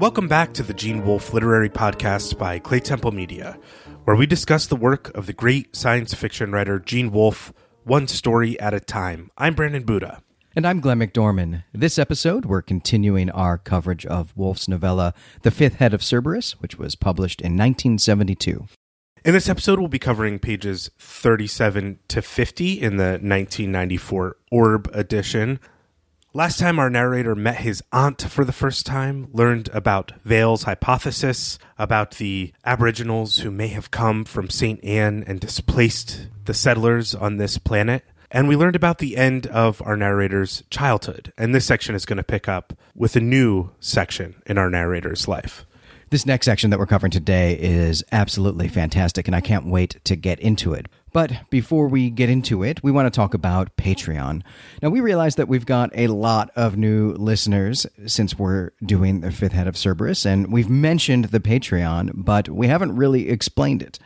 Welcome back to the Gene Wolfe Literary Podcast by Claytemple Media, where we discuss the work of the great science fiction writer Gene Wolfe, one story at a time. I'm Brandon Buddha. And I'm Glenn McDorman. This episode, we're continuing our coverage of Wolfe's novella, The Fifth Head of Cerberus, which was published in 1972. In this episode, we'll be covering pages 37 to 50 in the 1994 Orb edition. Last time our narrator met his aunt for the first time, learned about Veil's hypothesis, about the Aboriginals who may have come from St. Anne and displaced the settlers on this planet. And we learned about the end of our narrator's childhood. And this section is going to pick up with a new section in our narrator's life. This next section that we're covering today is absolutely fantastic, and I can't wait to get into it. But before we get into it, we want to talk about Patreon. Now, we realize that we've got a lot of new listeners since we're doing the fifth head of Cerberus, and we've mentioned the Patreon, but we haven't really explained it.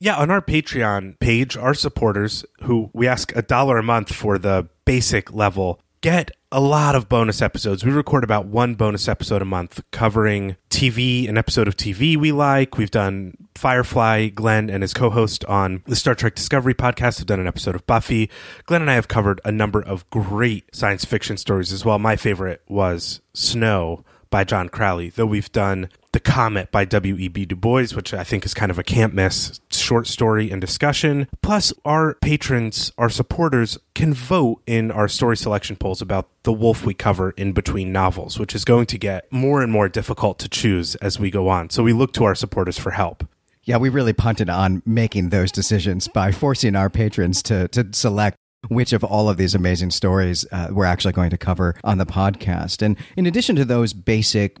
Yeah, on our Patreon page, our supporters, who we ask a dollar a month for the basic level, get a lot of bonus episodes. We record about one bonus episode a month covering TV, an episode of TV we like. We've done Firefly. Glenn and his co host on the Star Trek Discovery podcast have done an episode of Buffy. Glenn and I have covered a number of great science fiction stories as well. My favorite was Snow by John Crowley, though we've done Comet by W.E.B. Du Bois, which I think is kind of a can't miss short story and discussion. Plus, our patrons, our supporters, can vote in our story selection polls about the Wolfe we cover in between novels, which is going to get more and more difficult to choose as we go on. So we look to our supporters for help. Yeah, we really punted on making those decisions by forcing our patrons to, to select which of all of these amazing stories uh, we're actually going to cover on the podcast. And in addition to those basic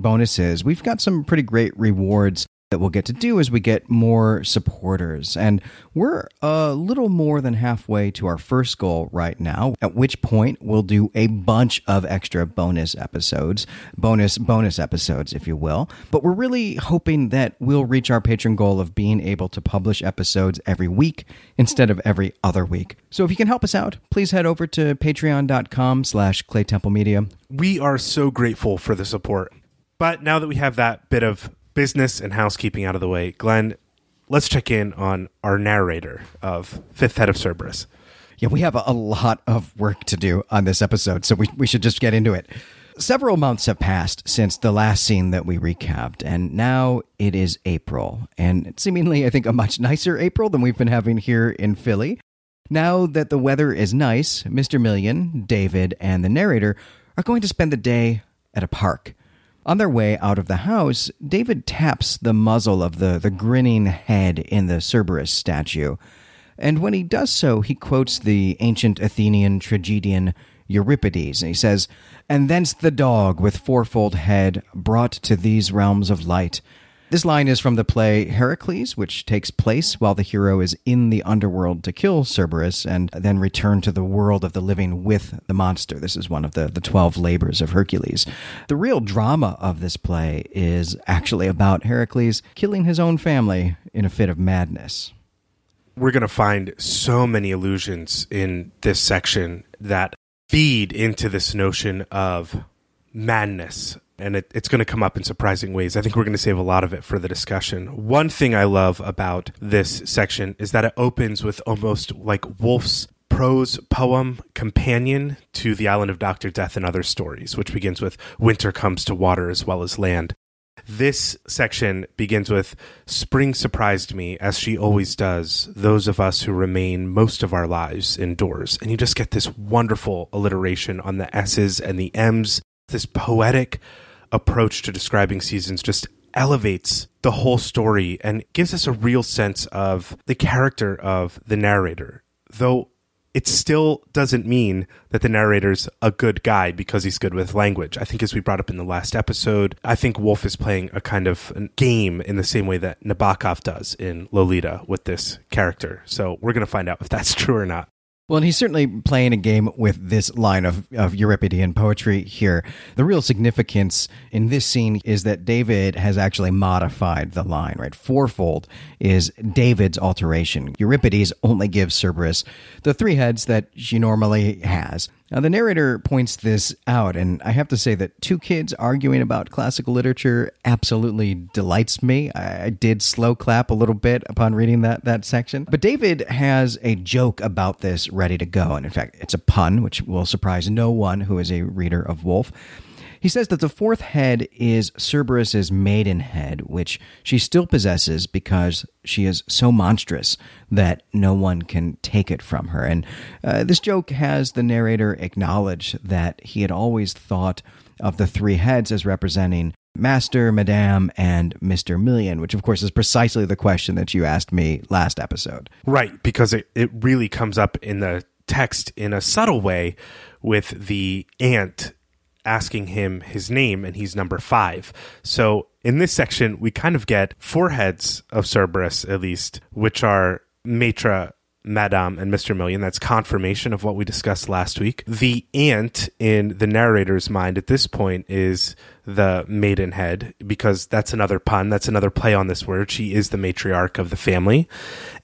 bonuses, we've got some pretty great rewards that we'll get to do as we get more supporters. And we're a little more than halfway to our first goal right now, at which point we'll do a bunch of extra bonus episodes, bonus, bonus episodes, if you will. But we're really hoping that we'll reach our patron goal of being able to publish episodes every week instead of every other week. So if you can help us out, please head over to patreon.com slash Claytemple Media. We are so grateful for the support. But now that we have that bit of business and housekeeping out of the way, Glenn, let's check in on our narrator of Fifth Head of Cerberus. Yeah, we have a, lot of work to do on this episode, so we, we should just get into it. Several months have passed since the last scene that we recapped, and now it is April, and seemingly, I think, a much nicer April than we've been having here in Philly. Now that the weather is nice, Mr. Million, David, and the narrator are going to spend the day at a park. On their way out of the house, David taps the muzzle of the, the grinning head in the Cerberus statue. And when he does so, he quotes the ancient Athenian tragedian Euripides. And he says, And thence the dog with fourfold head brought to these realms of light. This line is from the play Heracles, which takes place while the hero is in the underworld to kill Cerberus and then return to the world of the living with the monster. This is one of the, the 12 labors of Hercules. The real drama of this play is actually about Heracles killing his own family in a fit of madness. We're going to find so many allusions in this section that feed into this notion of madness and it, it's going to come up in surprising ways. I think we're going to save a lot of it for the discussion. One thing I love about this section is that it opens with almost like Wolfe's prose poem companion to the island of Dr. Death and other stories, which begins with winter comes to water as well as land. This section begins with Spring surprised me, as she always does, those of us who remain most of our lives indoors. And you just get this wonderful alliteration on the S's and the M's, this poetic approach to describing seasons just elevates the whole story and gives us a real sense of the character of the narrator. Though it still doesn't mean that the narrator's a good guy because he's good with language. I think, as we brought up in the last episode, I think Wolfe is playing a kind of game in the same way that Nabokov does in Lolita with this character. So we're going to find out if that's true or not. Well, and he's certainly playing a game with this line of, of Euripidean poetry here. The real significance in this scene is that David has actually modified the line, right? Fourfold is David's alteration. Euripides only gives Cerberus the three heads that she normally has. Now, the narrator points this out, and I have to say that two kids arguing about classical literature absolutely delights me. I, did slow clap a little bit upon reading that, that section. But David has a joke about this ready to go. And in fact, it's a pun, which will surprise no one who is a reader of Wolfe. He says that the fourth head is Cerberus's maiden head, which she still possesses because she is so monstrous that no one can take it from her. And uh, this joke has the narrator acknowledge that he had always thought of the three heads as representing Master, Madame, and Mr. Million, which of course is precisely the question that you asked me last episode. Right, because it, it really comes up in the text in a subtle way with the aunt asking him his name, and he's number five. So in this section, we kind of get four heads of Cerberus, at least, which are Maitre, Madame, and Mr. Million. That's confirmation of what we discussed last week. The aunt in the narrator's mind at this point is the maidenhead, because that's another pun. That's another play on this word. She is the matriarch of the family.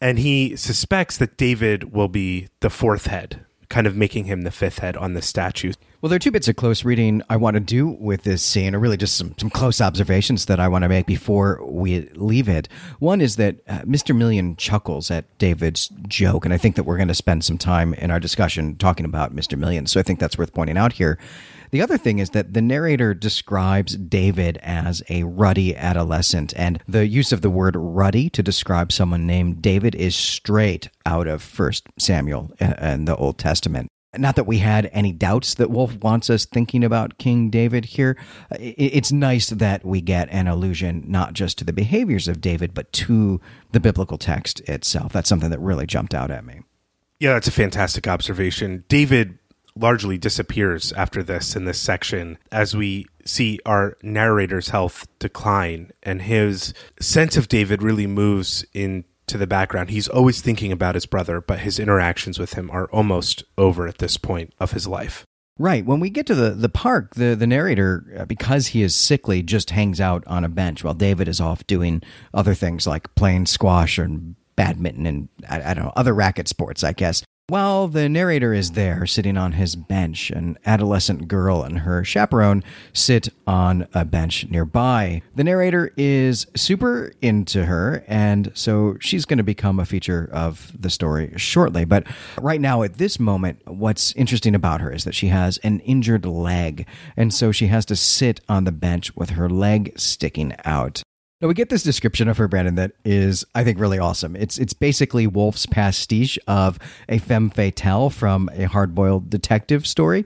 And he suspects that David will be the fourth head, kind of making him the fifth head on the statue. Well, there are two bits of close reading I want to do with this scene, or really just some, some close observations that I want to make before we leave it. One is that uh, Mr. Million chuckles at David's joke, and I think that we're going to spend some time in our discussion talking about Mr. Million, so I think that's worth pointing out here. The other thing is that the narrator describes David as a ruddy adolescent, and the use of the word ruddy to describe someone named David is straight out of First Samuel and the Old Testament. Not that we had any doubts that Wolfe wants us thinking about King David here. It's nice that we get an allusion not just to the behaviors of David, but to the biblical text itself. That's something that really jumped out at me. Yeah, that's a fantastic observation. David largely disappears after this in this section as we see our narrator's health decline and his sense of David really moves in to the background. He's always thinking about his brother, but his interactions with him are almost over at this point of his life. Right. When we get to the, the park, the, the narrator, uh, because he is sickly, just hangs out on a bench while David is off doing other things like playing squash and badminton and I, I don't know, other racket sports, I guess. While the narrator is there, sitting on his bench, an adolescent girl and her chaperone sit on a bench nearby. The narrator is super into her, and so she's going to become a feature of the story shortly. But right now, at this moment, what's interesting about her is that she has an injured leg, and so she has to sit on the bench with her leg sticking out. Now we get this description of her, Brandon, that is, I think, really awesome. It's it's basically Wolfe's pastiche of a femme fatale from a hard-boiled detective story.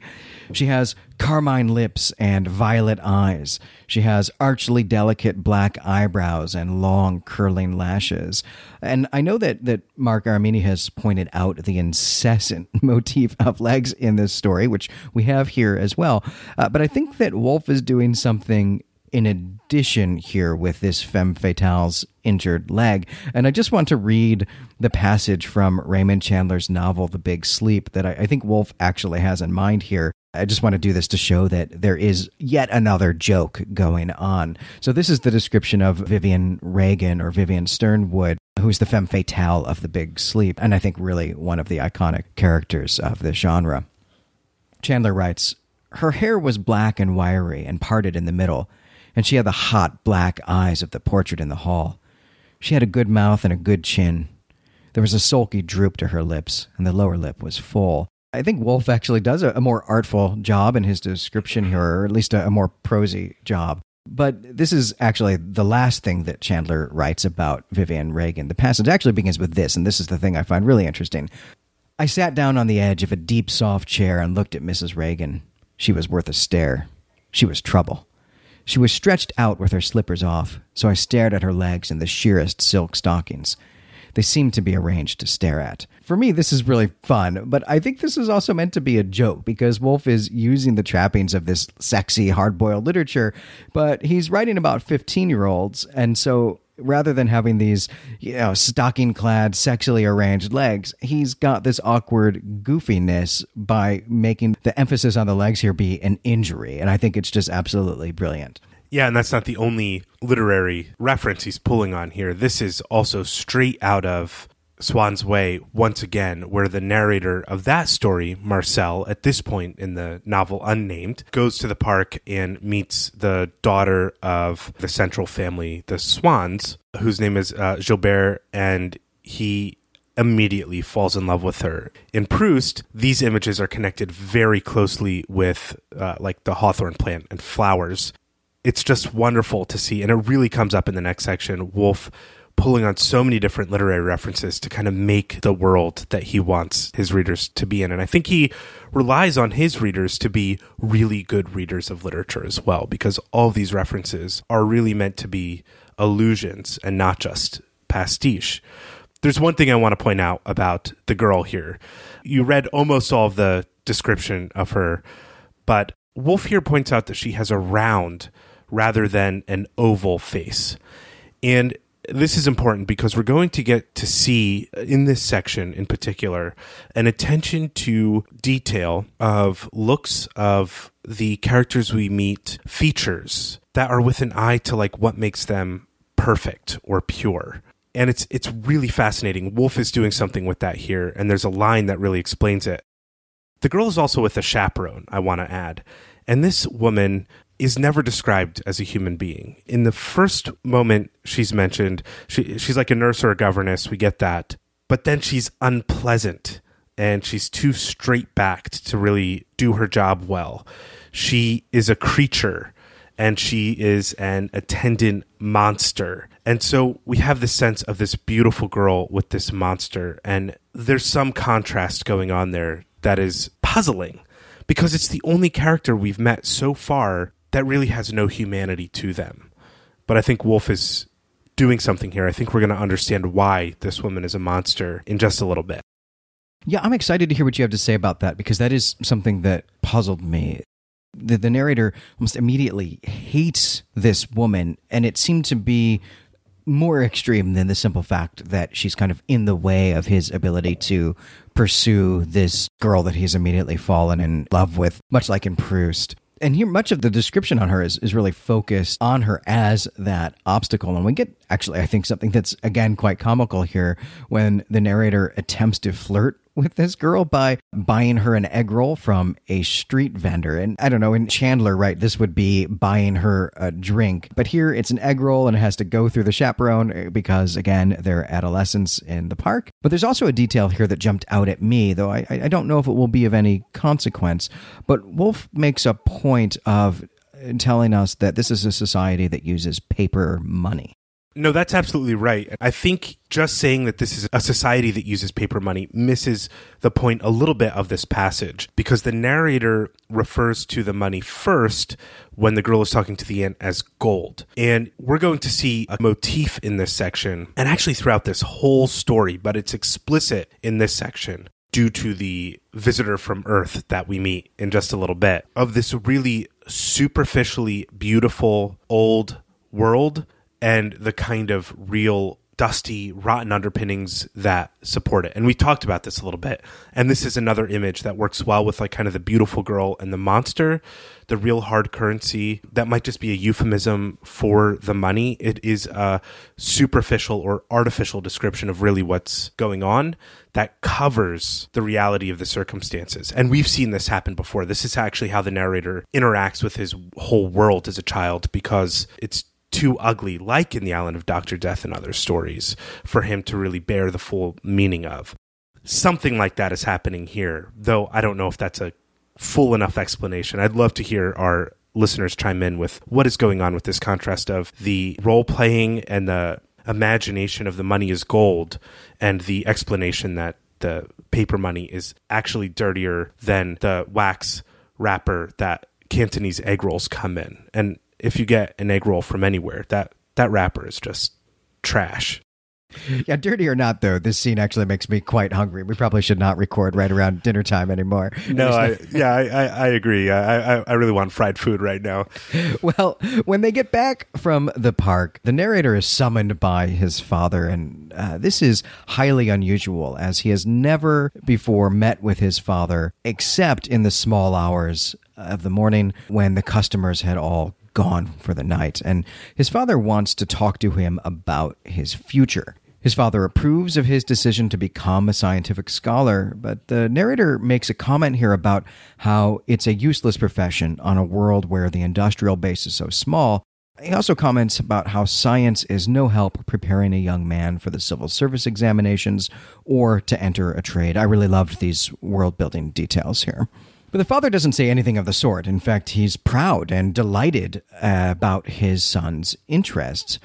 She has carmine lips and violet eyes. She has archly delicate black eyebrows and long curling lashes. And I know that that Marc Aramini has pointed out the incessant motif of legs in this story, which we have here as well. Uh, but I think that Wolfe is doing something in addition here with this femme fatale's injured leg. And I just want to read the passage from Raymond Chandler's novel, The Big Sleep, that I, I think Wolfe actually has in mind here. I just want to do this to show that there is yet another joke going on. So, this is the description of Vivian Regan or Vivian Sternwood, who's the femme fatale of The Big Sleep, and I think really one of the iconic characters of the genre. Chandler writes Her hair was black and wiry and parted in the middle and she had the hot black eyes of the portrait in the hall. She had a good mouth and a good chin. There was a sulky droop to her lips, and the lower lip was full. I think Wolfe actually does a, a more artful job in his description here, or at least a, a more prosy job. But this is actually the last thing that Chandler writes about Vivian Regan. The passage actually begins with this, and this is the thing I find really interesting. I sat down on the edge of a deep, soft chair and looked at Mrs. Regan. She was worth a stare. She was trouble. She was stretched out with her slippers off, so I stared at her legs in the sheerest silk stockings. They seemed to be arranged to stare at. For me, this is really fun, but I think this is also meant to be a joke because Wolfe is using the trappings of this sexy, hard boiled literature, but he's writing about 15 year olds, and so rather than having these, you know, stocking clad, sexually arranged legs, he's got this awkward goofiness by making the emphasis on the legs here be an injury. And I think it's just absolutely brilliant. Yeah, and that's not the only literary reference he's pulling on here. This is also straight out of Swann's Way once again, where the narrator of that story, Marcel, at this point in the novel Unnamed, goes to the park and meets the daughter of the central family, the Swans, whose name is uh, Gilbert, and he immediately falls in love with her. In Proust, these images are connected very closely with uh, like the hawthorn plant and flowers. It's just wonderful to see, and it really comes up in the next section. Wolfe pulling on so many different literary references to kind of make the world that he wants his readers to be in. And I think he relies on his readers to be really good readers of literature as well, because all these references are really meant to be allusions and not just pastiche. There's one thing I want to point out about the girl here. You read almost all of the description of her, but Wolfe here points out that she has a round rather than an oval face. And this is important because we're going to get to see uh, in this section in particular an attention to detail of looks of the characters we meet features that are with an eye to like what makes them perfect or pure. And it's it's really fascinating. Wolfe is doing something with that here and there's a line that really explains it. The girl is also with a chaperone i want to add. And this woman is never described as a human being. In the first moment she's mentioned, she, she's like a nurse or a governess. We get that. But then she's unpleasant and she's too straight backed to really do her job well. She is a creature and she is an attendant monster. And so we have the sense of this beautiful girl with this monster. And there's some contrast going on there that is puzzling because it's the only character we've met so far that really has no humanity to them. But I think Wolfe is doing something here. I think we're going to understand why this woman is a monster in just a little bit. Yeah, I'm excited to hear what you have to say about that because that is something that puzzled me. The, the narrator almost immediately hates this woman, and it seemed to be more extreme than the simple fact that she's kind of in the way of his ability to pursue this girl that he's immediately fallen in love with, much like in Proust and here much of the description on her is, is really focused on her as that obstacle. And we get actually i think something that's again quite comical here when the narrator attempts to flirt with this girl by buying her an egg roll from a street vendor. And I don't know, in Chandler, right, this would be buying her a drink. But here it's an egg roll and it has to go through the chaperone eh, because, again, they're adolescents in the park. But there's also a detail here that jumped out at me, though I, I don't know if it will be of any consequence. But Wolfe makes a point of telling us that this is a society that uses paper money. No, that's absolutely right. I think just saying that this is a society that uses paper money misses the point a little bit of this passage because the narrator refers to the money first when the girl is talking to the aunt as gold. And we're going to see a motif in this section and actually throughout this whole story, but it's explicit in this section due to the visitor from Earth that we meet in just a little bit of this really superficially beautiful old world and the kind of real dusty, rotten underpinnings that support it. And we talked about this a little bit. And this is another image that works well with like kind of the beautiful girl and the monster, the real hard currency that might just be a euphemism for the money. It is a superficial or artificial description of really what's going on that covers the reality of the circumstances. And we've seen this happen before. This is actually how the narrator interacts with his whole world as a child because it's too ugly, like in the Island of Dr. Death and other stories, for him to really bear the full meaning of. Something like that is happening here, though I don't know if that's a full enough explanation. I'd love to hear our listeners chime in with what is going on with this contrast of the role playing and the imagination of the money is gold and the explanation that the paper money is actually dirtier than the wax wrapper that Cantonese egg rolls come in. And if you get an egg roll from anywhere, that that wrapper is just trash. Yeah, dirty or not, though, this scene actually makes me quite hungry. We probably should not record right around dinner time anymore. No, I, yeah, I, I, I agree. I, I, I really want fried food right now. Well, when they get back from the park, the narrator is summoned by his father, and uh, this is highly unusual as he has never before met with his father except in the small hours of the morning when the customers had all gone for the night, and his father wants to talk to him about his future. His father approves of his decision to become a scientific scholar, but the narrator makes a comment here about how it's a useless profession on a world where the industrial base is so small. He also comments about how science is no help preparing a young man for the civil service examinations or to enter a trade. I really loved these world building details here. But the father doesn't say anything of the sort. In fact, he's proud and delighted uh, about his son's interests.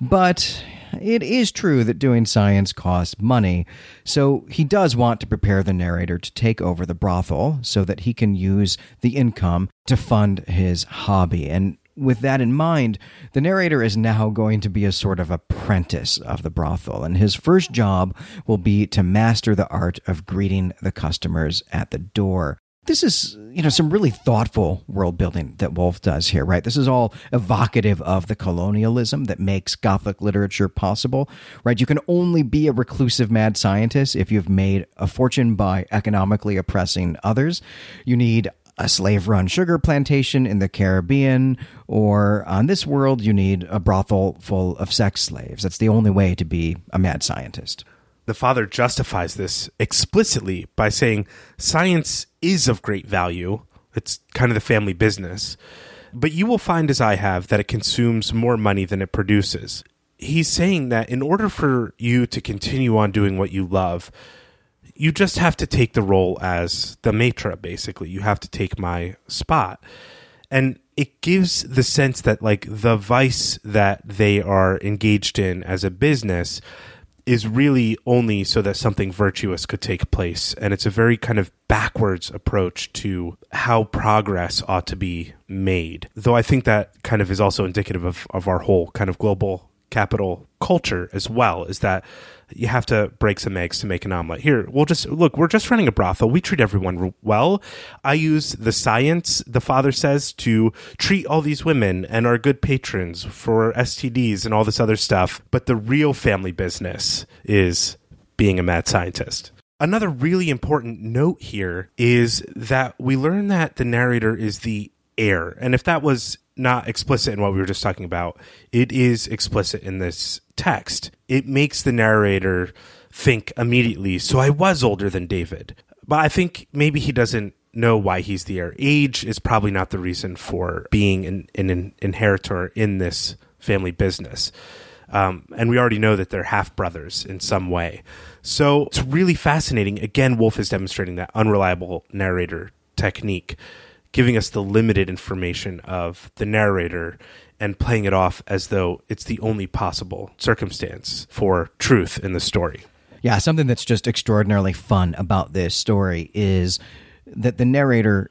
But it is true that doing science costs money, so he does want to prepare the narrator to take over the brothel so that he can use the income to fund his hobby. And with that in mind, the narrator is now going to be a sort of apprentice of the brothel, and his first job will be to master the art of greeting the customers at the door this is you know some really thoughtful world building that Wolfe does here, right? This is all evocative of the colonialism that makes Gothic literature possible, right? You can only be a reclusive mad scientist if you've made a fortune by economically oppressing others. You need a slave run sugar plantation in the Caribbean, or on this world, you need a brothel full of sex slaves. That's the only way to be a mad scientist the father justifies this explicitly by saying science is of great value. It's kind of the family business. But you will find, as I have, that it consumes more money than it produces. He's saying that in order for you to continue on doing what you love, you just have to take the role as the maitre, basically. You have to take my spot. And it gives the sense that, like, the vice that they are engaged in as a business is really only so that something virtuous could take place. And it's a very kind of backwards approach to how progress ought to be made. Though I think that kind of is also indicative of, of our whole kind of global capital culture as well, is that you have to break some eggs to make an omelet. Here, we'll just look, we're just running a brothel. We treat everyone well. I use the science, the father says, to treat all these women and our good patrons for STDs and all this other stuff. But the real family business is being a mad scientist. Another really important note here is that we learn that the narrator is the heir. And if that was not explicit in what we were just talking about, it is explicit in this text. It makes the narrator think immediately, so I was older than David. But I think maybe he doesn't know why he's the heir. Age is probably not the reason for being an, an inheritor in this family business. Um, and we already know that they're half brothers in some way. So it's really fascinating. Again, Wolfe is demonstrating that unreliable narrator technique giving us the limited information of the narrator and playing it off as though it's the only possible circumstance for truth in the story. Yeah, something that's just extraordinarily fun about this story is that the narrator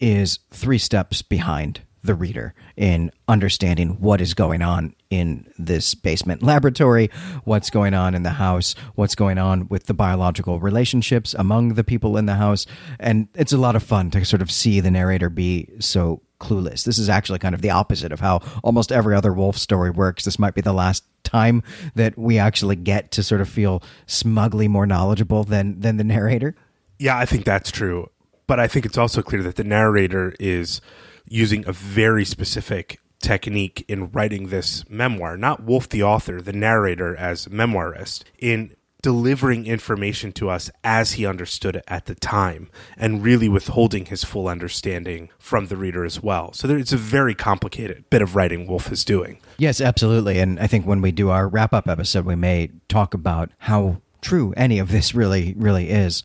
is three steps behind the reader in understanding what is going on in this basement laboratory, what's going on in the house, what's going on with the biological relationships among the people in the house. And it's a lot of fun to sort of see the narrator be so clueless. This is actually kind of the opposite of how almost every other Wolfe story works. This might be the last time that we actually get to sort of feel smugly more knowledgeable than than the narrator. Yeah, I think that's true. But I think it's also clear that the narrator is using a very specific technique in writing this memoir, not Wolfe the author, the narrator as memoirist, in delivering information to us as he understood it at the time and really withholding his full understanding from the reader as well. So there, it's a very complicated bit of writing Wolfe is doing. Yes, absolutely. And I think when we do our wrap up episode, we may talk about how true any of this really, really is.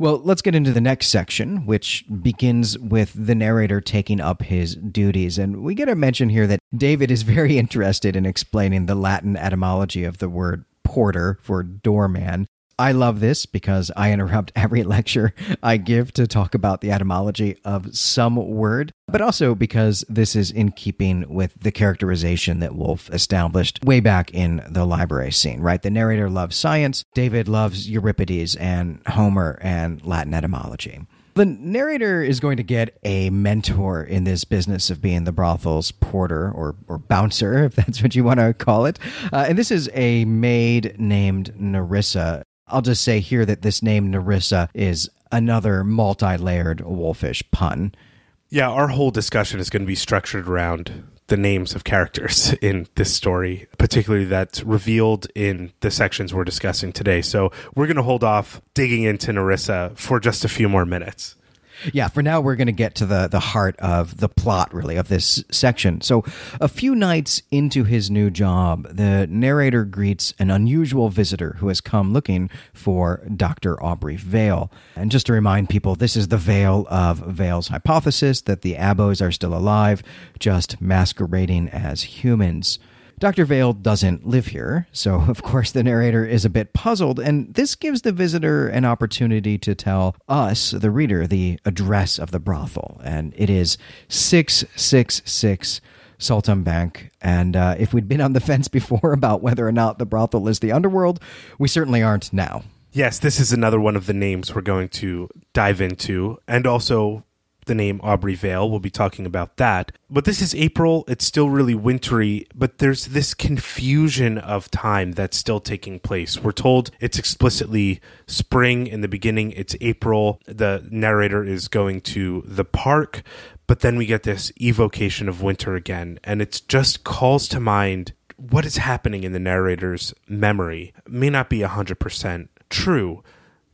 Well, let's get into the next section, which begins with the narrator taking up his duties. And we get a mention here that David is very interested in explaining the Latin etymology of the word porter for doorman. I love this because I interrupt every lecture I give to talk about the etymology of some word, but also because this is in keeping with the characterization that Wolfe established way back in the library scene, right? The narrator loves science, David loves Euripides and Homer and Latin etymology. The narrator is going to get a mentor in this business of being the brothel's porter or, or bouncer, if that's what you want to call it. Uh, and this is a maid named Nerissa. I'll just say here that this name Nerissa is another multi layered wolfish pun. Yeah, our whole discussion is going to be structured around the names of characters in this story, particularly that's revealed in the sections we're discussing today. So we're going to hold off digging into Nerissa for just a few more minutes. Yeah, for now we're going to get to the the heart of the plot really of this section. So, a few nights into his new job, the narrator greets an unusual visitor who has come looking for Dr. Aubrey Veil. And just to remind people, this is the Veil of Veil's hypothesis that the Abos are still alive, just masquerading as humans. Dr. Veil doesn't live here, so of course the narrator is a bit puzzled, and this gives the visitor an opportunity to tell us, the reader, the address of the brothel. And it is 666 Saltimbanque. And uh, if we'd been on the fence before about whether or not the brothel is the underworld, we certainly aren't now. Yes, this is another one of the names we're going to dive into, and also the name Aubrey Veil. We'll be talking about that. But this is April. It's still really wintry, but there's this confusion of time that's still taking place. We're told it's explicitly spring in the beginning, it's April. The narrator is going to the park, but then we get this evocation of winter again, and it just calls to mind what is happening in the narrator's memory. It may not be 100% true,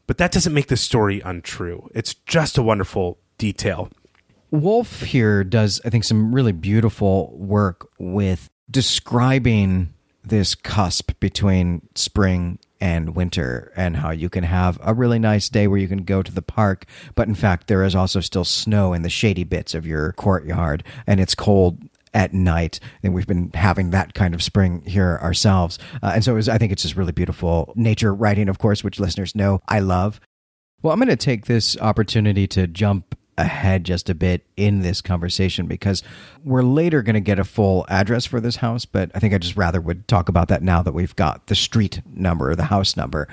but that doesn't make the story untrue. It's just a wonderful detail. Wolfe here does, I think, some really beautiful work with describing this cusp between spring and winter and how you can have a really nice day where you can go to the park but in fact there is also still snow in the shady bits of your courtyard and it's cold at night and we've been having that kind of spring here ourselves uh, and so was, i think it's just really beautiful nature writing of course which listeners know i love well i'm going to take this opportunity to jump ahead just a bit in this conversation because we're later going to get a full address for this house, but I think I just rather would talk about that now that we've got the street number, the house number.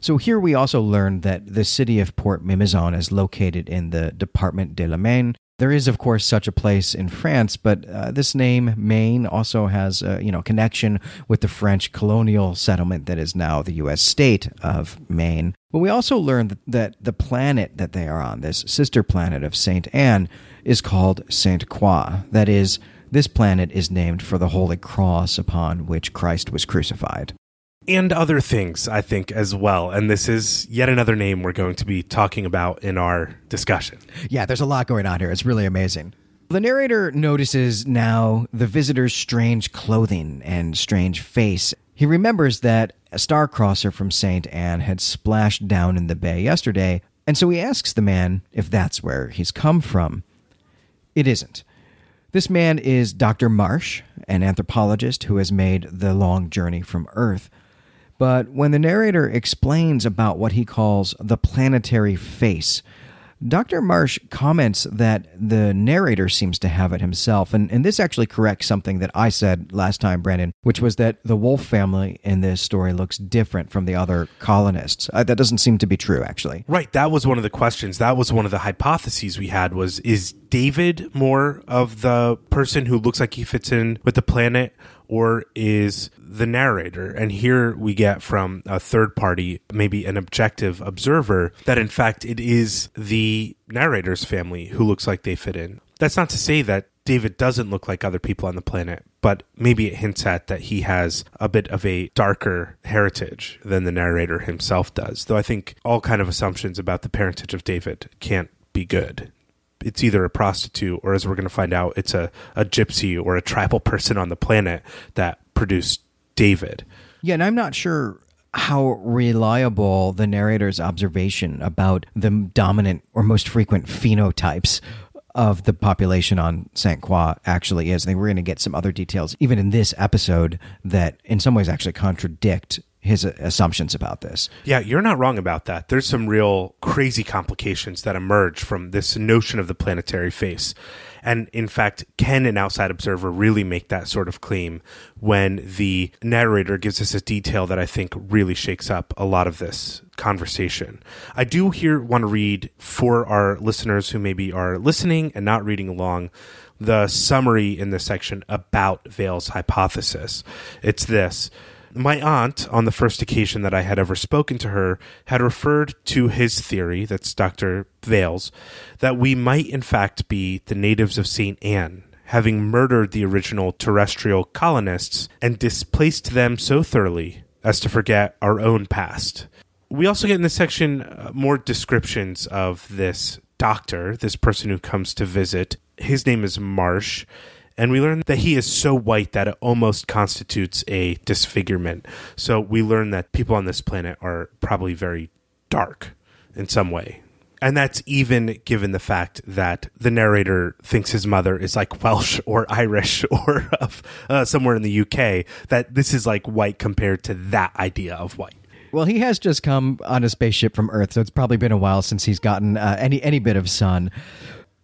So here we also learned that the city of Port Mimizan is located in the Department de la Maine, there is, of course, such a place in France, but uh, this name, Maine, also has a you know connection with the French colonial settlement that is now the U.S. state of Maine. But we also learned that the planet that they are on, this sister planet of Saint Anne, is called Saint Croix. That is, this planet is named for the holy cross upon which Christ was crucified and other things, I think, as well. And this is yet another name we're going to be talking about in our discussion. Yeah, there's a lot going on here. It's really amazing. The narrator notices now the visitor's strange clothing and strange face. He remembers that a star crosser from St. Anne had splashed down in the bay yesterday, and so he asks the man if that's where he's come from. It isn't. This man is Dr. Marsh, an anthropologist who has made the long journey from Earth. But when the narrator explains about what he calls the planetary face, Dr. Marsh comments that the narrator seems to have it himself. And, and this actually corrects something that I said last time, Brandon, which was that the wolf family in this story looks different from the other colonists. Uh, that doesn't seem to be true, actually. Right. That was one of the questions. That was one of the hypotheses we had was, is David more of the person who looks like he fits in with the planet or is the narrator? And here we get from a third party, maybe an objective observer, that in fact it is the narrator's family who looks like they fit in. That's not to say that David doesn't look like other people on the planet, but maybe it hints at that he has a bit of a darker heritage than the narrator himself does. Though I think all kind of assumptions about the parentage of David can't be good it's either a prostitute or as we're going to find out it's a, a gypsy or a tribal person on the planet that produced david yeah and i'm not sure how reliable the narrator's observation about the dominant or most frequent phenotypes of the population on St. Croix actually is. I think we're going to get some other details, even in this episode, that in some ways actually contradict his assumptions about this. Yeah, you're not wrong about that. There's some real crazy complications that emerge from this notion of the planetary face. And in fact, can an outside observer really make that sort of claim when the narrator gives us a detail that I think really shakes up a lot of this conversation? I do here want to read for our listeners who maybe are listening and not reading along the summary in this section about Veil's hypothesis. It's this. My aunt, on the first occasion that I had ever spoken to her, had referred to his theory, that's Dr. Veil's, that we might in fact be the natives of St. Anne, having murdered the original terrestrial colonists and displaced them so thoroughly as to forget our own past. We also get in this section uh, more descriptions of this doctor, this person who comes to visit. His name is Marsh, and we learn that he is so white that it almost constitutes a disfigurement. So we learn that people on this planet are probably very dark in some way. And that's even given the fact that the narrator thinks his mother is like Welsh or Irish or of uh, somewhere in the UK, that this is like white compared to that idea of white. Well, he has just come on a spaceship from Earth, so it's probably been a while since he's gotten uh, any any bit of sun.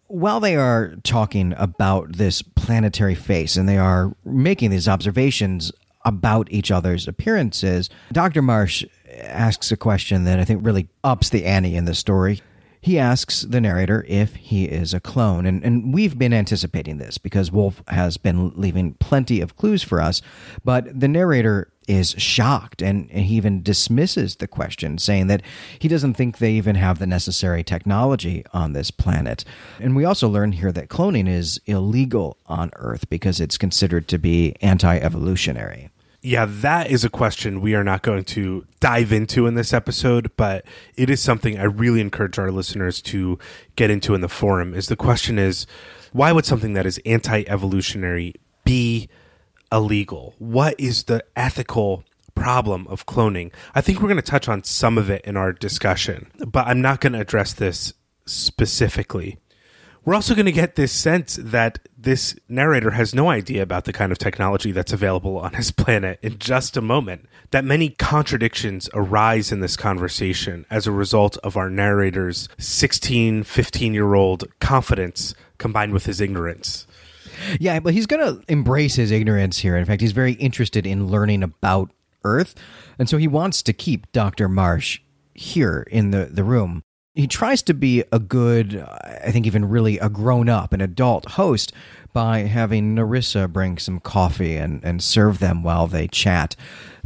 While they are talking about this planetary face and they are making these observations about each other's appearances, Dr. Marsh asks a question that I think really ups the ante in the story. He asks the narrator if he is a clone. And, and we've been anticipating this because Wolfe has been leaving plenty of clues for us. But the narrator is shocked and, and he even dismisses the question, saying that he doesn't think they even have the necessary technology on this planet. And we also learn here that cloning is illegal on Earth because it's considered to be anti evolutionary. Yeah, that is a question we are not going to dive into in this episode, but it is something I really encourage our listeners to get into in the forum. Is the question is why would something that is anti-evolutionary be illegal? What is the ethical problem of cloning? I think we're going to touch on some of it in our discussion, but I'm not going to address this specifically. We're also going to get this sense that this narrator has no idea about the kind of technology that's available on his planet in just a moment. That many contradictions arise in this conversation as a result of our narrator's 16, 15 year old confidence combined with his ignorance. Yeah, but he's going to embrace his ignorance here. In fact, he's very interested in learning about Earth. And so he wants to keep Dr. Marsh here in the, the room he tries to be a good, I think even really a grown up, an adult host by having Nerissa bring some coffee and, and serve them while they chat.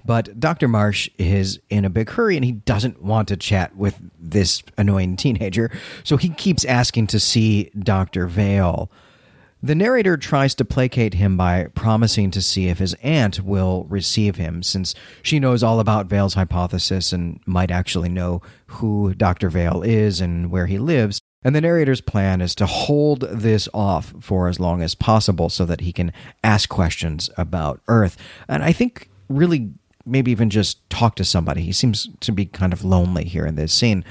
But Dr. Marsh is in a big hurry and he doesn't want to chat with this annoying teenager, so he keeps asking to see Dr. Veil. The narrator tries to placate him by promising to see if his aunt will receive him, since she knows all about Veil's hypothesis and might actually know who Dr. Veil is and where he lives. And the narrator's plan is to hold this off for as long as possible so that he can ask questions about Earth. And I think really maybe even just talk to somebody. He seems to be kind of lonely here in this scene.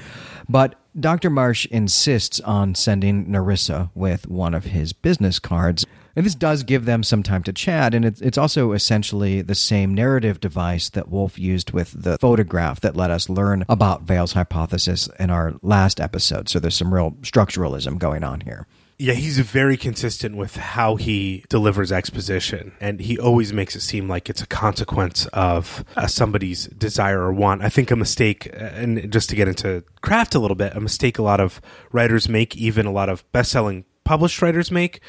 But Dr. Marsh insists on sending Narissa with one of his business cards. And this does give them some time to chat, and it's, it's also essentially the same narrative device that Wolfe used with the photograph that let us learn about Veil's hypothesis in our last episode. So there's some real structuralism going on here. Yeah, he's very consistent with how he delivers exposition, and he always makes it seem like it's a consequence of uh, somebody's desire or want. I think a mistake, uh, and just to get into craft a little bit, a mistake a lot of writers make, even a lot of best selling published writers make,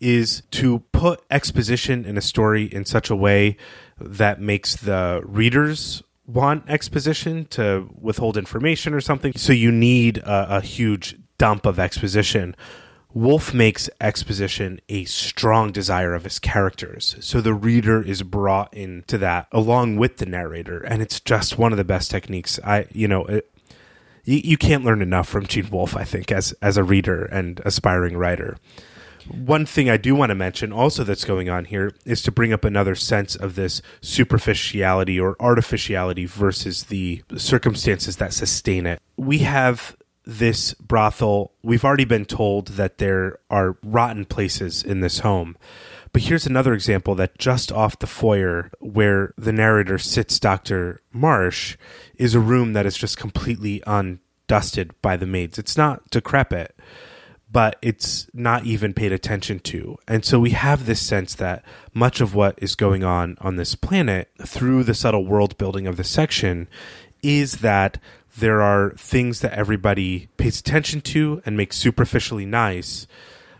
is to put exposition in a story in such a way that makes the readers want exposition to withhold information or something. So you need a, a huge dump of exposition Wolfe makes exposition a strong desire of his characters. So the reader is brought into that along with the narrator. And it's just one of the best techniques. I, you know, it, you, you can't learn enough from Gene Wolfe, I think, as, as a reader and aspiring writer. One thing I do want to mention also that's going on here is to bring up another sense of this superficiality or artificiality versus the circumstances that sustain it. We have this brothel, we've already been told that there are rotten places in this home. But here's another example that just off the foyer where the narrator sits Dr. Marsh is a room that is just completely undusted by the maids. It's not decrepit, but it's not even paid attention to. And so we have this sense that much of what is going on on this planet through the subtle world building of the section is that there are things that everybody pays attention to and makes superficially nice,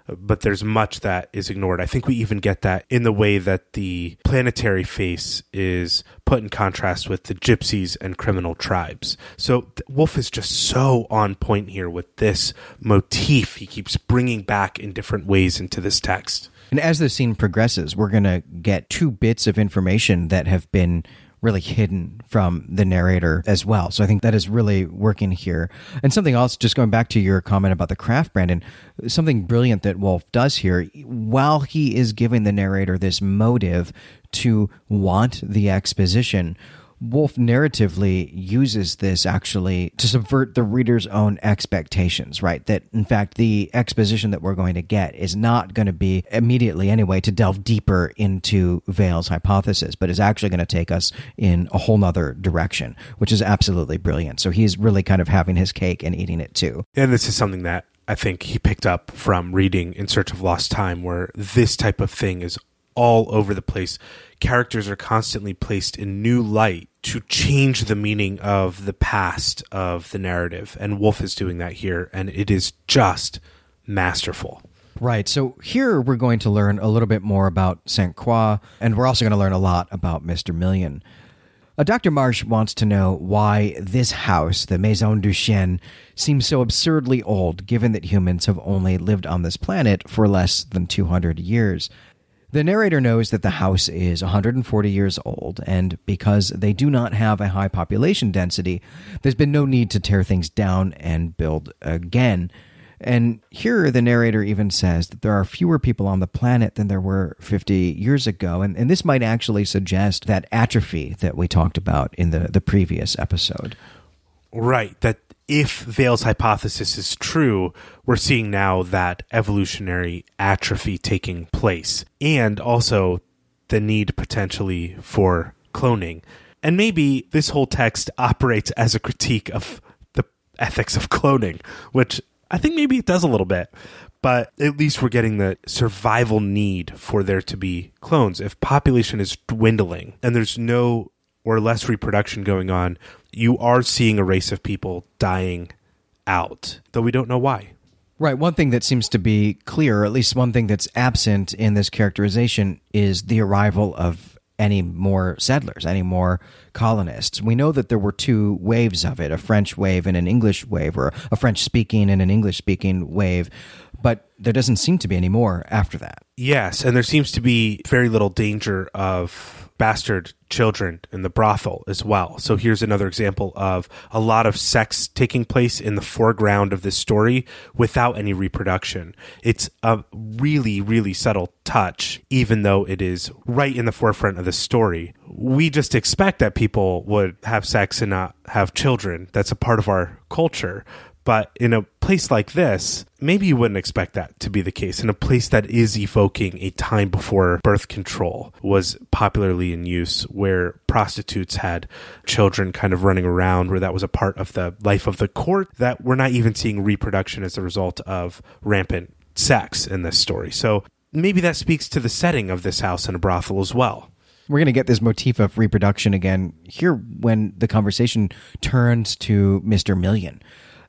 but there's much that is ignored. I think we even get that in the way that the planetary face is put in contrast with the gypsies and criminal tribes. So Wolfe is just so on point here with this motif he keeps bringing back in different ways into this text. And as the scene progresses, we're going to get two bits of information that have been really hidden from the narrator as well. So I think that is really working here. And something else, just going back to your comment about the craft, Brandon, something brilliant that Wolfe does here, while he is giving the narrator this motive to want the exposition, Wolfe narratively uses this actually to subvert the reader's own expectations, right? That in fact, the exposition that we're going to get is not going to be immediately anyway to delve deeper into Veil's hypothesis, but is actually going to take us in a whole nother direction, which is absolutely brilliant. So he's really kind of having his cake and eating it too. And this is something that I think he picked up from reading In Search of Lost Time, where this type of thing is all over the place. Characters are constantly placed in new light to change the meaning of the past of the narrative. And Wolfe is doing that here, and it is just masterful. Right. So here we're going to learn a little bit more about St. Croix, and we're also going to learn a lot about Mr. Million. Uh, Dr. Marsh wants to know why this house, the Maison du Chien, seems so absurdly old, given that humans have only lived on this planet for less than 200 years. The narrator knows that the house is 140 years old, and because they do not have a high population density, there's been no need to tear things down and build again. And here, the narrator even says that there are fewer people on the planet than there were 50 years ago. And, and this might actually suggest that atrophy that we talked about in the, the previous episode. Right. That if Veil's hypothesis is true, we're seeing now that evolutionary atrophy taking place, and also the need potentially for cloning. And maybe this whole text operates as a critique of the ethics of cloning, which I think maybe it does a little bit. But at least we're getting the survival need for there to be clones. If population is dwindling and there's no or less reproduction going on, you are seeing a race of people dying out, though we don't know why. Right. One thing that seems to be clear, or at least one thing that's absent in this characterization, is the arrival of any more settlers, any more colonists. We know that there were two waves of it a French wave and an English wave, or a French speaking and an English speaking wave, but there doesn't seem to be any more after that. Yes. And there seems to be very little danger of bastard children in the brothel as well. So here's another example of a lot of sex taking place in the foreground of this story without any reproduction. It's a really, really subtle touch, even though it is right in the forefront of the story. We just expect that people would have sex and not have children. That's a part of our culture. But in a place like this, maybe you wouldn't expect that to be the case. In a place that is evoking a time before birth control was popularly in use, where prostitutes had children kind of running around, where that was a part of the life of the court, that we're not even seeing reproduction as a result of rampant sex in this story. So maybe that speaks to the setting of this house and a brothel as well. We're going to get this motif of reproduction again here when the conversation turns to Mr. Million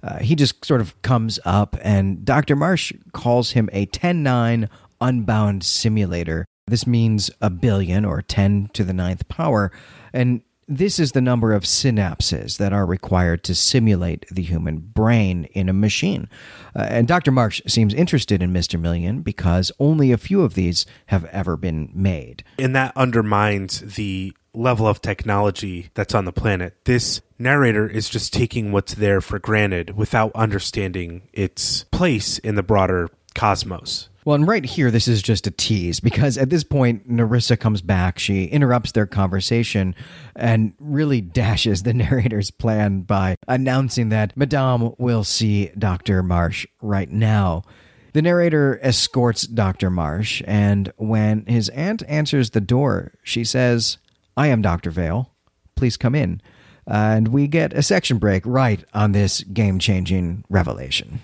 uh, he just sort of comes up, and Dr. Marsh calls him a 10 9 unbound simulator. This means a billion or 10 to the ninth power. And this is the number of synapses that are required to simulate the human brain in a machine. Uh, and Dr. Marsh seems interested in Mr. Million because only a few of these have ever been made. And that undermines the level of technology that's on the planet. This narrator is just taking what's there for granted without understanding its place in the broader cosmos. Well, and right here, this is just a tease because at this point, Nerissa comes back. She interrupts their conversation and really dashes the narrator's plan by announcing that Madame will see Dr. Marsh right now. The narrator escorts Dr. Marsh, and when his aunt answers the door, she says, I am Dr. Veil. Please come in. And we get a section break right on this game changing revelation.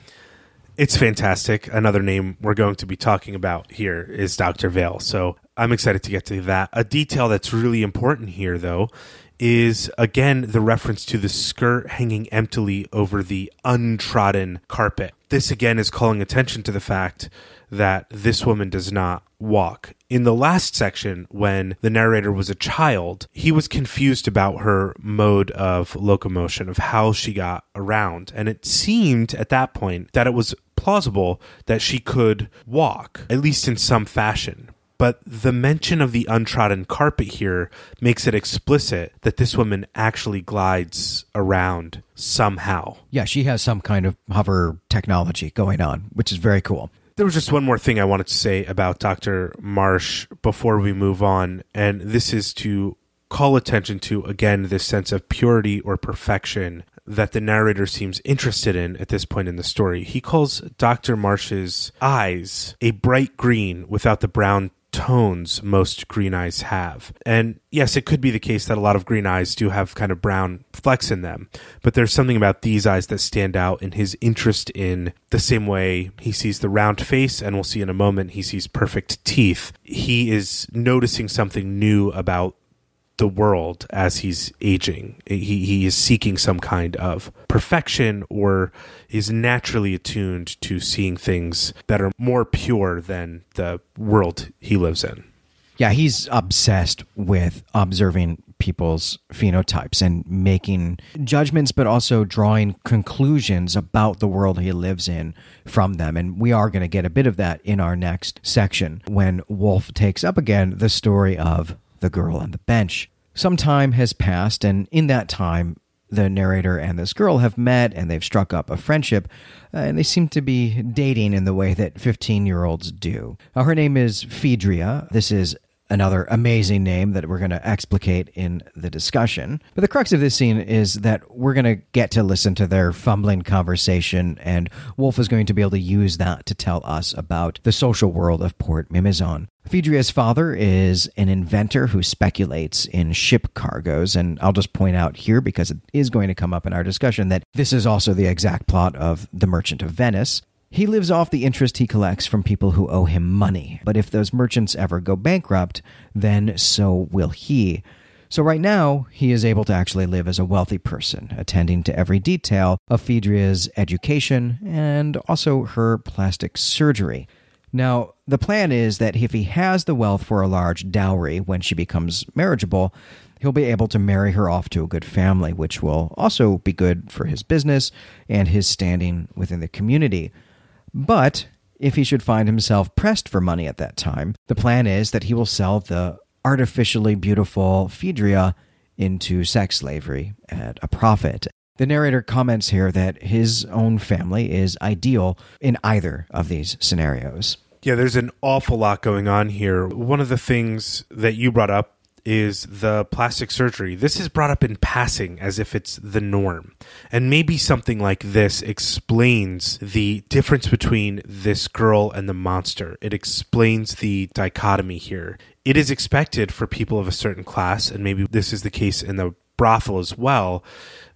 It's fantastic. Another name we're going to be talking about here is Dr. Veil. So I'm excited to get to that. A detail that's really important here, though, is again the reference to the skirt hanging emptily over the untrodden carpet. This again is calling attention to the fact that this woman does not walk. In the last section, when the narrator was a child, he was confused about her mode of locomotion, of how she got around. And it seemed at that point that it was plausible that she could walk, at least in some fashion. But the mention of the untrodden carpet here makes it explicit that this woman actually glides around somehow. Yeah, she has some kind of hover technology going on, which is very cool. There was just one more thing I wanted to say about Dr. Marsh before we move on, and this is to call attention to, again, this sense of purity or perfection that the narrator seems interested in at this point in the story. He calls Dr. Marsh's eyes a bright green without the brown tones most green eyes have. And yes, it could be the case that a lot of green eyes do have kind of brown flecks in them, but there's something about these eyes that stand out in his interest in the same way he sees the round face, and we'll see in a moment he sees perfect teeth. He is noticing something new about the world as he's aging. He, he is seeking some kind of perfection or is naturally attuned to seeing things that are more pure than the world he lives in. Yeah, he's obsessed with observing people's phenotypes and making judgments, but also drawing conclusions about the world he lives in from them. And we are going to get a bit of that in our next section when Wolfe takes up again the story of the girl on the bench. Some time has passed, and in that time, the narrator and this girl have met and they've struck up a friendship, uh, and they seem to be dating in the way that 15 year olds do. Uh, her name is Phaedria. This is another amazing name that we're going to explicate in the discussion. But the crux of this scene is that we're going to get to listen to their fumbling conversation, and Wolfe is going to be able to use that to tell us about the social world of Port Mimizan. Phaedria's father is an inventor who speculates in ship cargoes, and I'll just point out here because it is going to come up in our discussion that this is also the exact plot of The Merchant of Venice. He lives off the interest he collects from people who owe him money, but if those merchants ever go bankrupt, then so will he. So, right now, he is able to actually live as a wealthy person, attending to every detail of Phaedria's education and also her plastic surgery. Now, the plan is that if he has the wealth for a large dowry when she becomes marriageable, he'll be able to marry her off to a good family, which will also be good for his business and his standing within the community. But if he should find himself pressed for money at that time, the plan is that he will sell the artificially beautiful Phaedria into sex slavery at a profit. The narrator comments here that his own family is ideal in either of these scenarios. Yeah, there's an awful lot going on here. One of the things that you brought up is the plastic surgery. This is brought up in passing as if it's the norm. And maybe something like this explains the difference between this girl and the monster. It explains the dichotomy here. It is expected for people of a certain class, and maybe this is the case in the brothel as well,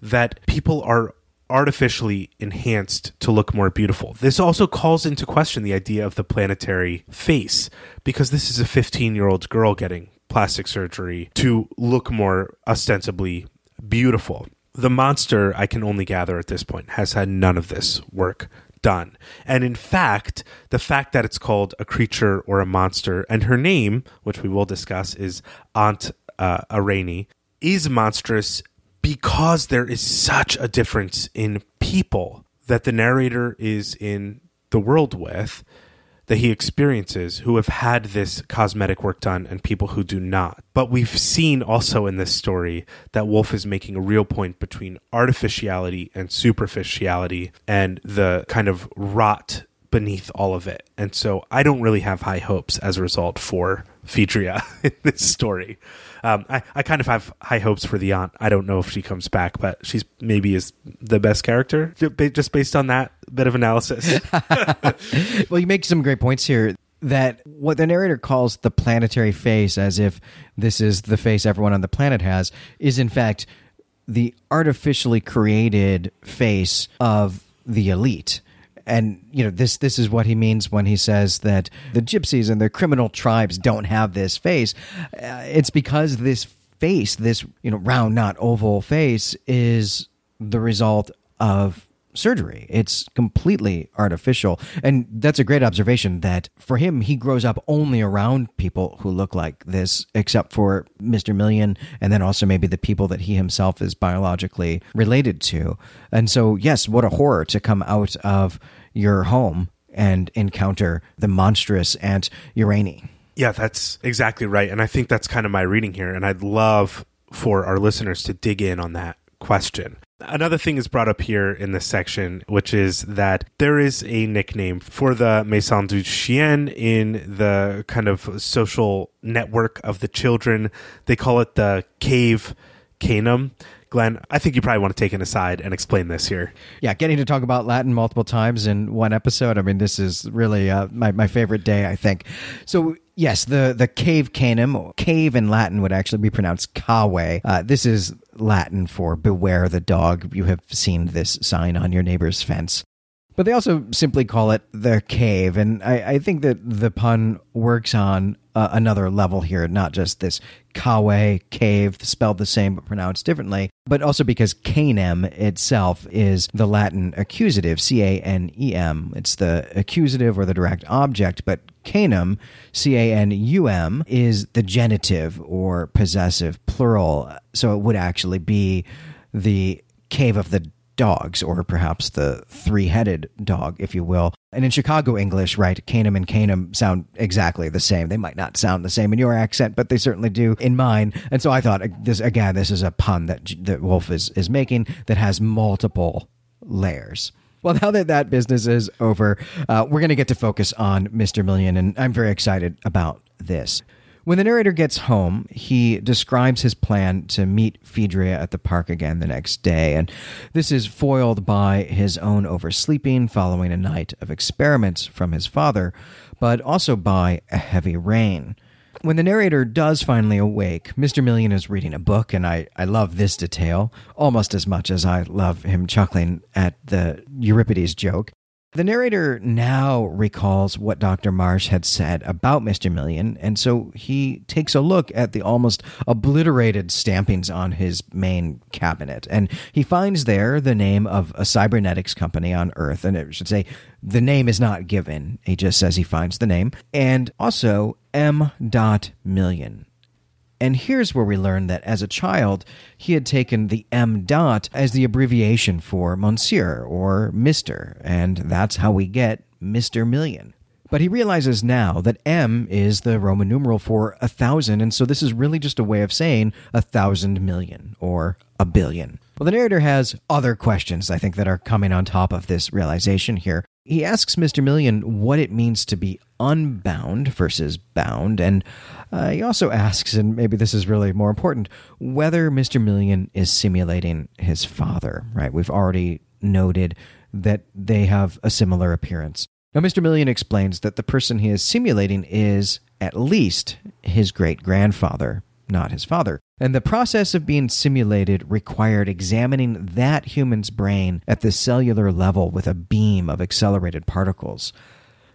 that people are artificially enhanced to look more beautiful. This also calls into question the idea of the planetary face because this is a 15 year old girl getting plastic surgery to look more ostensibly beautiful. The monster, I can only gather at this point, has had none of this work done. And in fact, the fact that it's called a creature or a monster, and her name, which we will discuss, is Aunt uh, is monstrous because there is such a difference in people that the narrator is in the world with that he experiences who have had this cosmetic work done and people who do not. But we've seen also in this story that Wolfe is making a real point between artificiality and superficiality and the kind of rot beneath all of it. And so I don't really have high hopes as a result for Phaedria in this story. Um, I, I kind of have high hopes for the aunt. I don't know if she comes back, but she's maybe is the best character just based on that bit of analysis. well, you make some great points here that what the narrator calls the planetary face, as if this is the face everyone on the planet has, is in fact the artificially created face of the elite and you know this this is what he means when he says that the gypsies and the criminal tribes don't have this face uh, it's because this face this you know round not oval face is the result of surgery. It's completely artificial. And that's a great observation that for him, he grows up only around people who look like this, except for Mr. Million, and then also maybe the people that he himself is biologically related to. And so, yes, what a horror to come out of your home and encounter the monstrous Aunt Uranie. Yeah, that's exactly right. And I think that's kind of my reading here. And I'd love for our listeners to dig in on that question. Another thing is brought up here in this section, which is that there is a nickname for the Maison du Chien in the kind of social network of the children. They call it the Cave Canem. Glenn, I think you probably want to take an aside and explain this here. Yeah, getting to talk about Latin multiple times in one episode. I mean, this is really uh, my, my favorite day, I think. So, yes, the, the cave canem, cave in Latin would actually be pronounced cave. Uh, this is Latin for beware the dog. You have seen this sign on your neighbor's fence. But they also simply call it the cave. And I, I think that the pun works on uh, another level here, not just this kawe, cave, spelled the same but pronounced differently, but also because canem itself is the Latin accusative, C A N E M. It's the accusative or the direct object, but canum, C A N U M, is the genitive or possessive plural. So it would actually be the cave of the dogs, or perhaps the three headed dog, if you will. And in Chicago English, right, Canum and Canum sound exactly the same. They might not sound the same in your accent, but they certainly do in mine. And so I thought uh, this again, this is a pun that that Wolfe is is making that has multiple layers. Well, now that that business is over, uh, we're going to get to focus on Mr. Million, and I'm very excited about this. When the narrator gets home, he describes his plan to meet Phaedria at the park again the next day, and this is foiled by his own oversleeping following a night of experiments from his father, but also by a heavy rain. When the narrator does finally awake, Mr. Million is reading a book, and I, I love this detail almost as much as I love him chuckling at the Euripides joke. The narrator now recalls what Dr. Marsh had said about Mr. Million, and so he takes a look at the almost obliterated stampings on his main cabinet, and he finds there the name of a cybernetics company on Earth, and it should say the name is not given. He just says he finds the name, and also M. Dot Million. And here's where we learn that as a child, he had taken the M dot as the abbreviation for Monsieur or Mr., and that's how we get Mr. Million. But he realizes now that M is the Roman numeral for a thousand, and so this is really just a way of saying a thousand million or a billion. Well, the narrator has other questions, I think, that are coming on top of this realization here. He asks Mr. Million what it means to be unbound versus bound, and uh, he also asks, and maybe this is really more important, whether Mr. Million is simulating his father, right? We've already noted that they have a similar appearance. Now, Mr. Million explains that the person he is simulating is, at least, his great grandfather, not his father. And the process of being simulated required examining that human's brain at the cellular level with a beam of accelerated particles.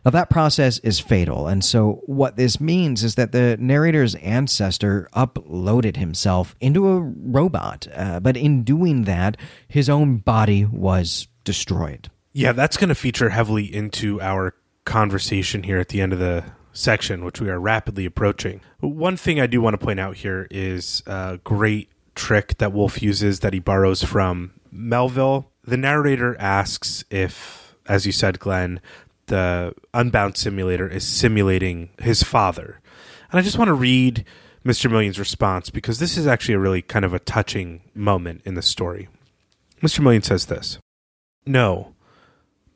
Now, that process is fatal. And so, what this means is that the narrator's ancestor uploaded himself into a robot. Uh, but in doing that, his own body was destroyed. Yeah, that's going to feature heavily into our conversation here at the end of the section, which we are rapidly approaching. One thing I do want to point out here is a great trick that Wolfe uses that he borrows from Melville. The narrator asks if, as you said, Glenn, the Unbound simulator is simulating his father. And I just want to read Mr. Million's response because this is actually a really kind of a touching moment in the story. Mr. Million says this No,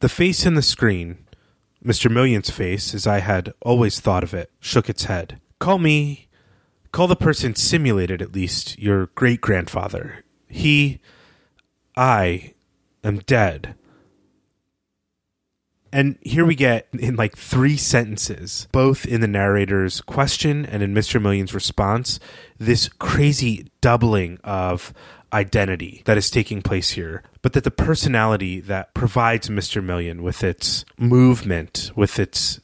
the face in the screen, Mr. Million's face, as I had always thought of it, shook its head. Call me, call the person simulated at least your great grandfather. He, I, am dead. And here we get in like three sentences, both in the narrator's question and in Mr. Million's response, this crazy doubling of identity that is taking place here, but that the personality that provides Mr. Million with its movement, with its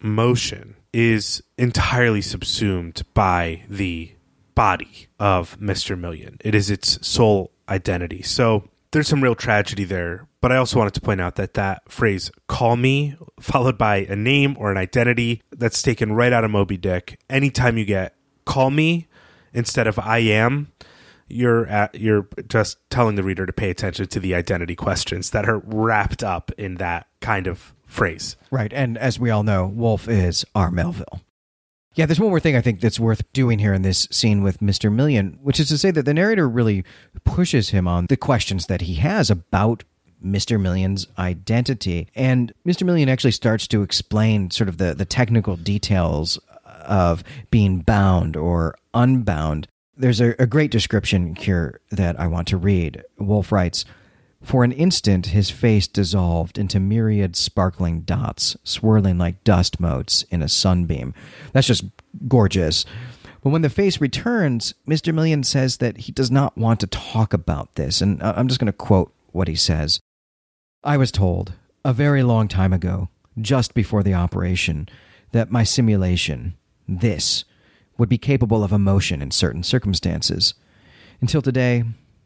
motion, is entirely subsumed by the body of Mr. Million. It is its sole identity. So there's some real tragedy there. But I also wanted to point out that that phrase, call me, followed by a name or an identity, that's taken right out of Moby Dick. Anytime you get call me instead of I am, you're at, you're just telling the reader to pay attention to the identity questions that are wrapped up in that kind of phrase. Right. And as we all know, Wolfe is our Melville. Yeah, there's one more thing I think that's worth doing here in this scene with Mr. Million, which is to say that the narrator really pushes him on the questions that he has about Mr. Million's identity. And Mr. Million actually starts to explain sort of the, the technical details of being bound or unbound. There's a, a great description here that I want to read. Wolfe writes, for an instant, his face dissolved into myriad sparkling dots, swirling like dust motes in a sunbeam. That's just gorgeous. But when the face returns, Mr. Million says that he does not want to talk about this. And I'm just going to quote what he says I was told, a very long time ago, just before the operation, that my simulation, this, would be capable of emotion in certain circumstances. Until today,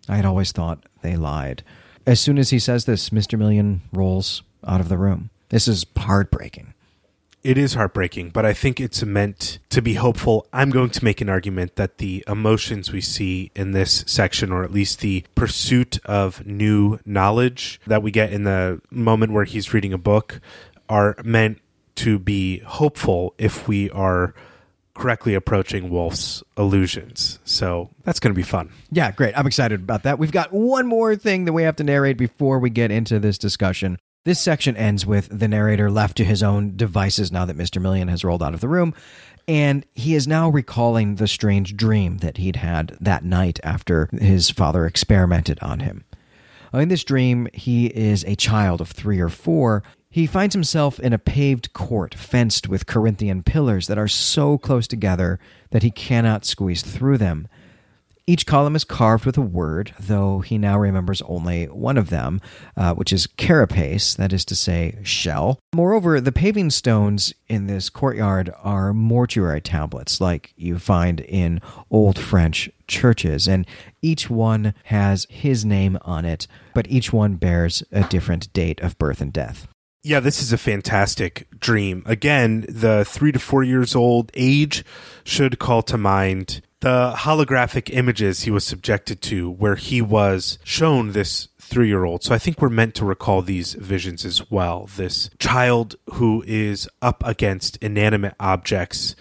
I had always thought they lied. As soon as he says this, Mr. Million rolls out of the room. This is heartbreaking. It is heartbreaking, but I think it's meant to be hopeful. I'm going to make an argument that the emotions we see in this section, or at least the pursuit of new knowledge that we get in the moment where he's reading a book, are meant to be hopeful if we are correctly approaching Wolfe's illusions. So that's going to be fun. Yeah, great. I'm excited about that. We've got one more thing that we have to narrate before we get into this discussion. This section ends with the narrator left to his own devices now that Mr. Million has rolled out of the room. And he is now recalling the strange dream that he'd had that night after his father experimented on him. In this dream, he is a child of three or four, he finds himself in a paved court fenced with Corinthian pillars that are so close together that he cannot squeeze through them. Each column is carved with a word, though he now remembers only one of them, uh, which is carapace, that is to say, shell. Moreover, the paving stones in this courtyard are mortuary tablets, like you find in old French churches, and each one has his name on it, but each one bears a different date of birth and death. Yeah, this is a fantastic dream. Again, the three to four years old age should call to mind the holographic images he was subjected to, where he was shown this three year old. So I think we're meant to recall these visions as well. This child who is up against inanimate objects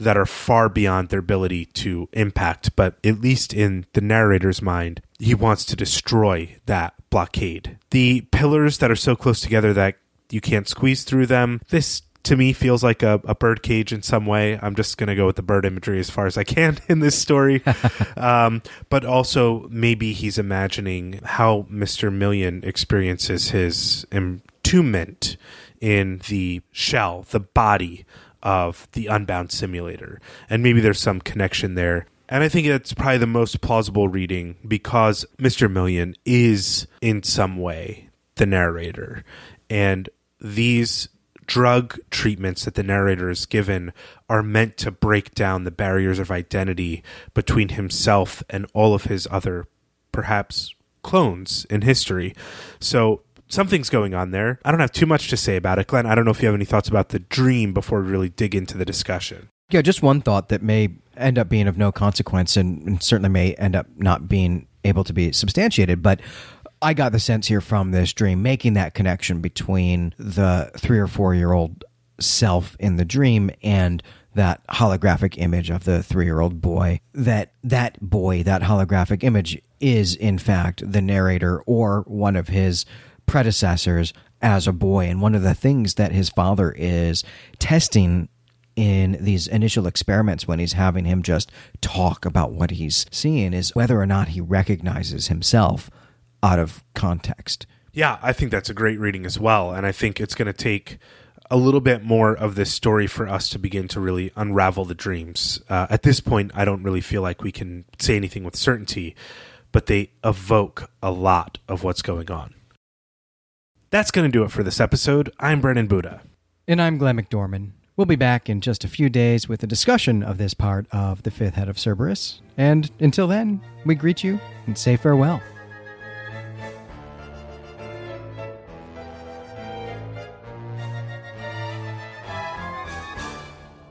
that are far beyond their ability to impact, but at least in the narrator's mind, he wants to destroy that blockade. The pillars that are so close together that you can't squeeze through them. This to me feels like a, a bird cage in some way. I'm just going to go with the bird imagery as far as I can in this story. um, but also, maybe he's imagining how Mr. Million experiences his entombment in the shell, the body of the Unbound simulator. And maybe there's some connection there. And I think it's probably the most plausible reading because Mr. Million is, in some way, the narrator. And these drug treatments that the narrator is given are meant to break down the barriers of identity between himself and all of his other, perhaps, clones in history. So something's going on there. I don't have too much to say about it. Glenn, I don't know if you have any thoughts about the dream before we really dig into the discussion. Yeah, just one thought that may end up being of no consequence and, and certainly may end up not being able to be substantiated. But I got the sense here from this dream, making that connection between the three or four year old self in the dream and that holographic image of the three year old boy, that that boy, that holographic image is in fact the narrator or one of his predecessors as a boy. And one of the things that his father is testing in these initial experiments when he's having him just talk about what he's seeing is whether or not he recognizes himself out of context. Yeah, I think that's a great reading as well. And I think it's going to take a little bit more of this story for us to begin to really unravel the dreams. Uh, at this point, I don't really feel like we can say anything with certainty, but they evoke a lot of what's going on. That's going to do it for this episode. I'm Brandon Buddha. And I'm Glenn McDorman. We'll be back in just a few days with a discussion of this part of the fifth head of Cerberus. And until then, we greet you and say farewell.